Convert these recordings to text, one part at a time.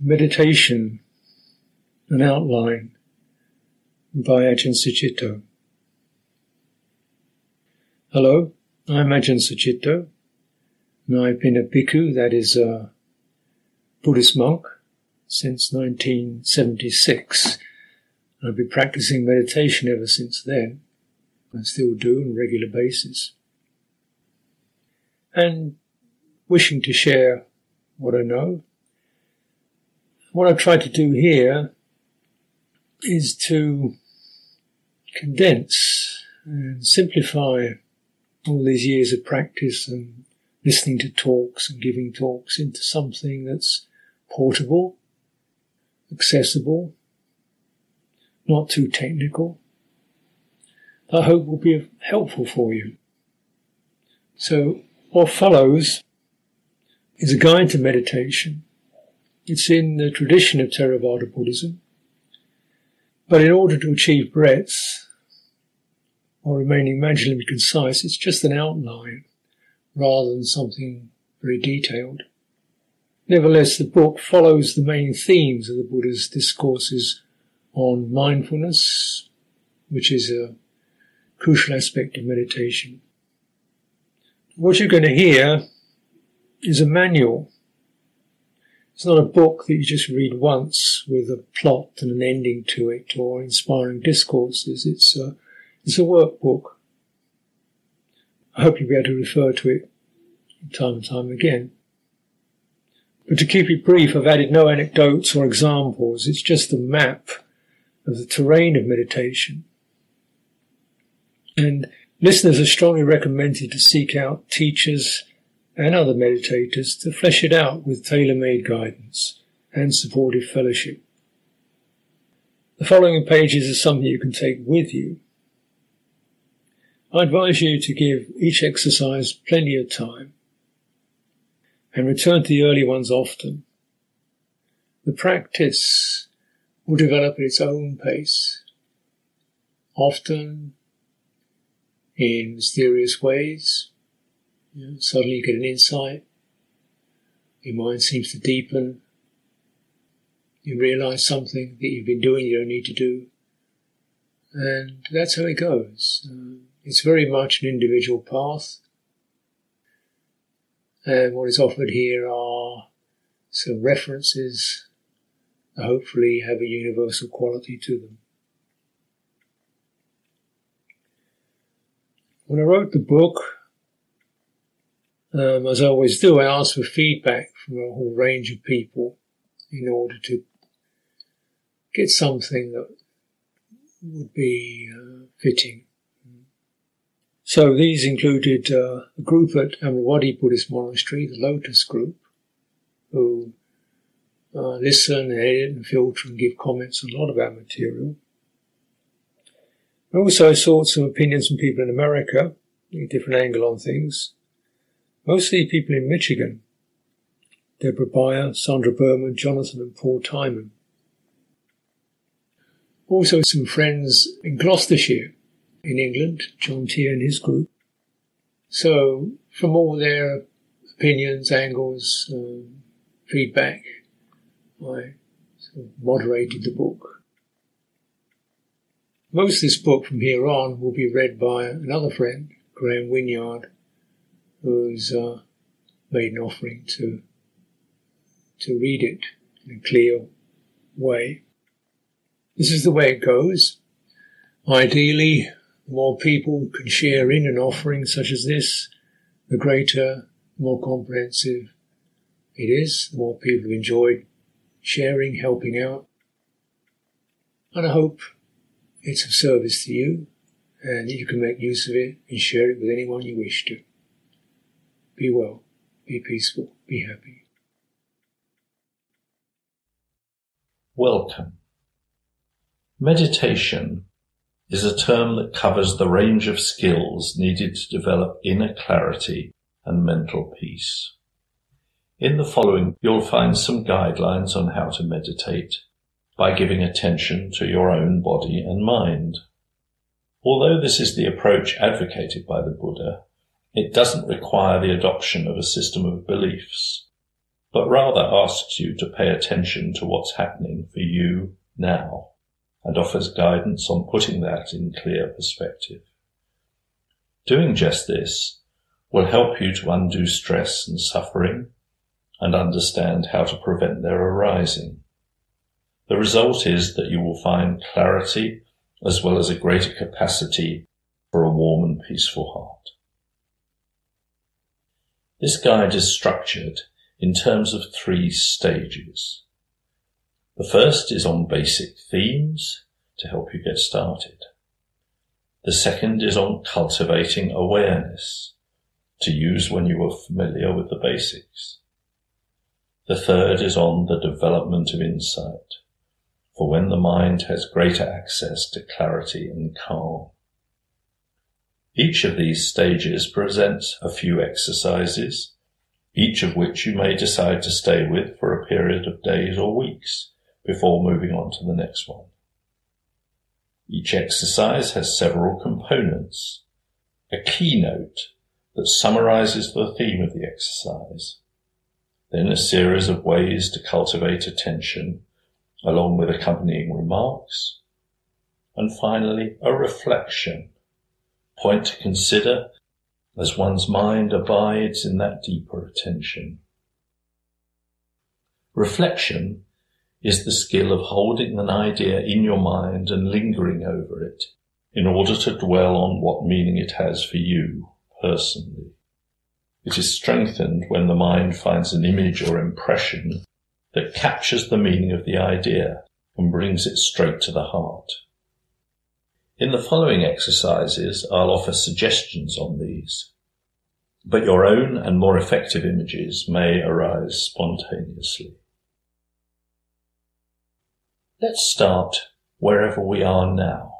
Meditation, an outline by Ajahn Sucitto. Hello, I'm Ajahn Sucitto, and I've been a bhikkhu, that is a Buddhist monk, since 1976. I've been practicing meditation ever since then. I still do on a regular basis. And wishing to share what I know what I've tried to do here is to condense and simplify all these years of practice and listening to talks and giving talks into something that's portable, accessible, not too technical. I hope will be helpful for you. So what follows is a guide to meditation it's in the tradition of Theravada Buddhism. But in order to achieve breadth, while remaining marginally concise, it's just an outline rather than something very detailed. Nevertheless, the book follows the main themes of the Buddha's discourses on mindfulness, which is a crucial aspect of meditation. What you're going to hear is a manual it's not a book that you just read once with a plot and an ending to it or inspiring discourses. It's a, it's a workbook. I hope you'll be able to refer to it time and time again. But to keep it brief, I've added no anecdotes or examples. It's just a map of the terrain of meditation. And listeners are strongly recommended to seek out teachers and other meditators to flesh it out with tailor-made guidance and supportive fellowship. The following pages are something you can take with you. I advise you to give each exercise plenty of time and return to the early ones often. The practice will develop at its own pace, often in mysterious ways, suddenly you get an insight. Your mind seems to deepen. You realize something that you've been doing you don't need to do. And that's how it goes. Uh, it's very much an individual path. And what is offered here are some references that hopefully have a universal quality to them. When I wrote the book, um, as I always do, I ask for feedback from a whole range of people in order to get something that would be uh, fitting. So these included uh, a group at Amaravati Buddhist Monastery, the Lotus Group, who uh, listen, edit and filter and give comments on a lot of our material. I also sought some opinions from people in America, a different angle on things mostly people in Michigan. Deborah Beyer, Sandra Berman, Jonathan and Paul Timon. Also some friends in Gloucestershire in England, John Tier and his group. So from all their opinions, angles, um, feedback, I sort of moderated the book. Most of this book from here on will be read by another friend, Graham Winyard, who's uh, made an offering to to read it in a clear way. This is the way it goes. Ideally, the more people can share in an offering such as this, the greater, more comprehensive it is, the more people have enjoyed sharing, helping out. And I hope it's of service to you and that you can make use of it and share it with anyone you wish to. Be well, be peaceful, be happy. Welcome. Meditation is a term that covers the range of skills needed to develop inner clarity and mental peace. In the following, you'll find some guidelines on how to meditate by giving attention to your own body and mind. Although this is the approach advocated by the Buddha, it doesn't require the adoption of a system of beliefs. but rather asks you to pay attention to what's happening for you now and offers guidance on putting that in clear perspective. Doing just this will help you to undo stress and suffering and understand how to prevent their arising. The result is that you will find clarity as well as a greater capacity for a warm and peaceful heart. This guide is structured in terms of three stages. The first is on basic themes to help you get started. The second is on cultivating awareness to use when you are familiar with the basics. The third is on the development of insight for when the mind has greater access to clarity and calm. Each of these stages presents a few exercises, each of which you may decide to stay with for a period of days or weeks before moving on to the next one. Each exercise has several components, a keynote that summarizes the theme of the exercise, then a series of ways to cultivate attention along with accompanying remarks, and finally a reflection point to consider as one's mind abides in that deeper attention. Reflection is the skill of holding an idea in your mind and lingering over it in order to dwell on what meaning it has for you personally. It is strengthened when the mind finds an image or impression that captures the meaning of the idea and brings it straight to the heart. In the following exercises, I'll offer suggestions on these, but your own and more effective images may arise spontaneously. Let's start wherever we are now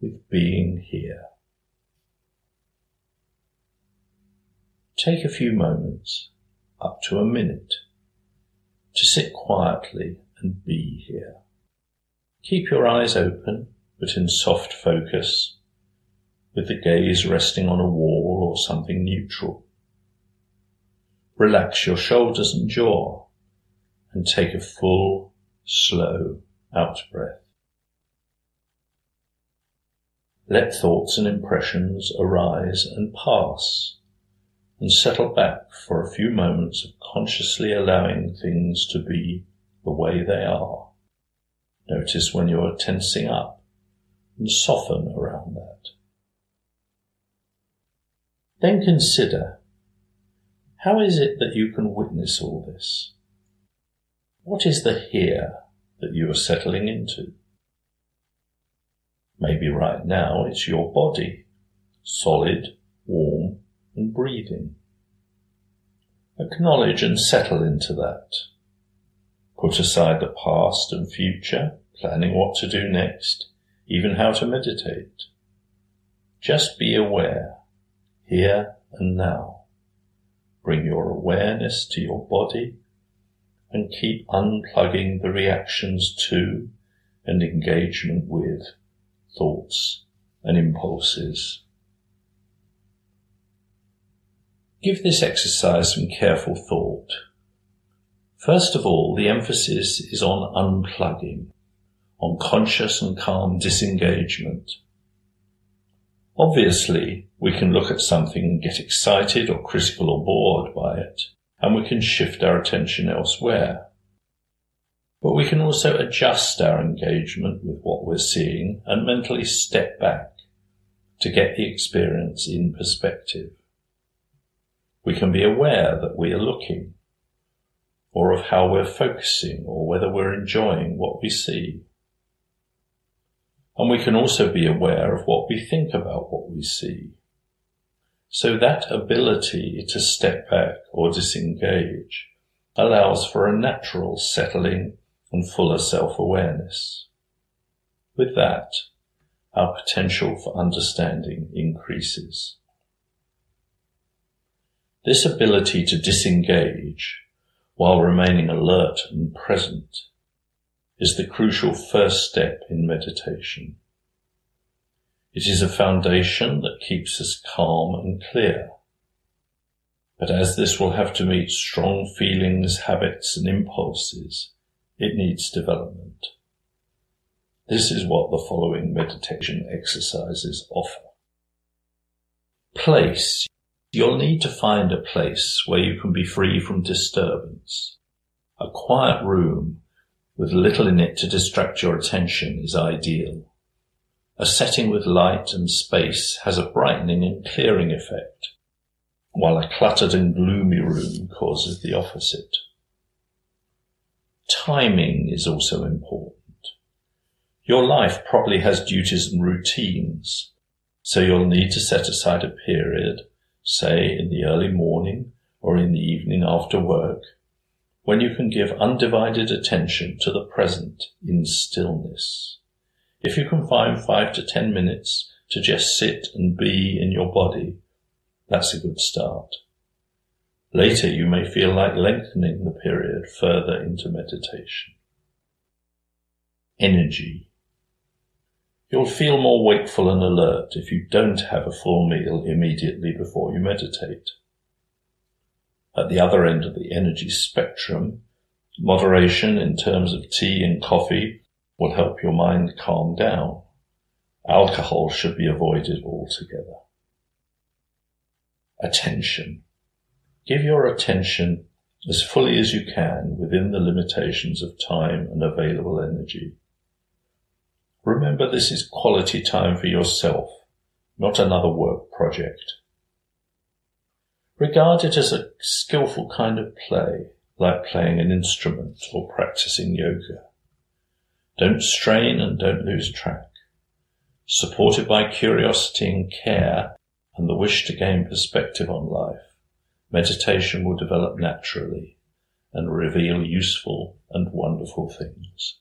with being here. Take a few moments, up to a minute, to sit quietly and be here. Keep your eyes open but in soft focus, with the gaze resting on a wall or something neutral. Relax your shoulders and jaw and take a full, slow out breath. Let thoughts and impressions arise and pass and settle back for a few moments of consciously allowing things to be the way they are. Notice when you are tensing up and soften around that. Then consider, how is it that you can witness all this? What is the here that you are settling into? Maybe right now it's your body, solid, warm, and breathing. Acknowledge and settle into that. Put aside the past and future, planning what to do next, even how to meditate. Just be aware, here and now. Bring your awareness to your body and keep unplugging the reactions to and engagement with thoughts and impulses. Give this exercise some careful thought. First of all, the emphasis is on unplugging on conscious and calm disengagement. Obviously, we can look at something and get excited or critical or bored by it, and we can shift our attention elsewhere. But we can also adjust our engagement with what we're seeing and mentally step back to get the experience in perspective. We can be aware that we are looking, or of how we're focusing, or whether we're enjoying what we see. And we can also be aware of what we think about what we see. So that ability to step back or disengage allows for a natural settling and fuller self-awareness. With that, our potential for understanding increases. This ability to disengage while remaining alert and present is the crucial first step in meditation. It is a foundation that keeps us calm and clear. But as this will have to meet strong feelings, habits, and impulses, it needs development. This is what the following meditation exercises offer. Place. You'll need to find a place where you can be free from disturbance. A quiet room with little in it to distract your attention is ideal. A setting with light and space has a brightening and clearing effect, while a cluttered and gloomy room causes the opposite. Timing is also important. Your life probably has duties and routines, so you'll need to set aside a period, say in the early morning or in the evening after work, when you can give undivided attention to the present in stillness. If you can find five to ten minutes to just sit and be in your body, that's a good start. Later you may feel like lengthening the period further into meditation. Energy. You'll feel more wakeful and alert if you don't have a full meal immediately before you meditate. At the other end of the energy spectrum, moderation in terms of tea and coffee will help your mind calm down. Alcohol should be avoided altogether. Attention. Give your attention as fully as you can within the limitations of time and available energy. Remember this is quality time for yourself, not another work project. Regard it as a skillful kind of play, like playing an instrument or practicing yoga. Don't strain and don't lose track. Supported by curiosity and care and the wish to gain perspective on life, meditation will develop naturally and reveal useful and wonderful things.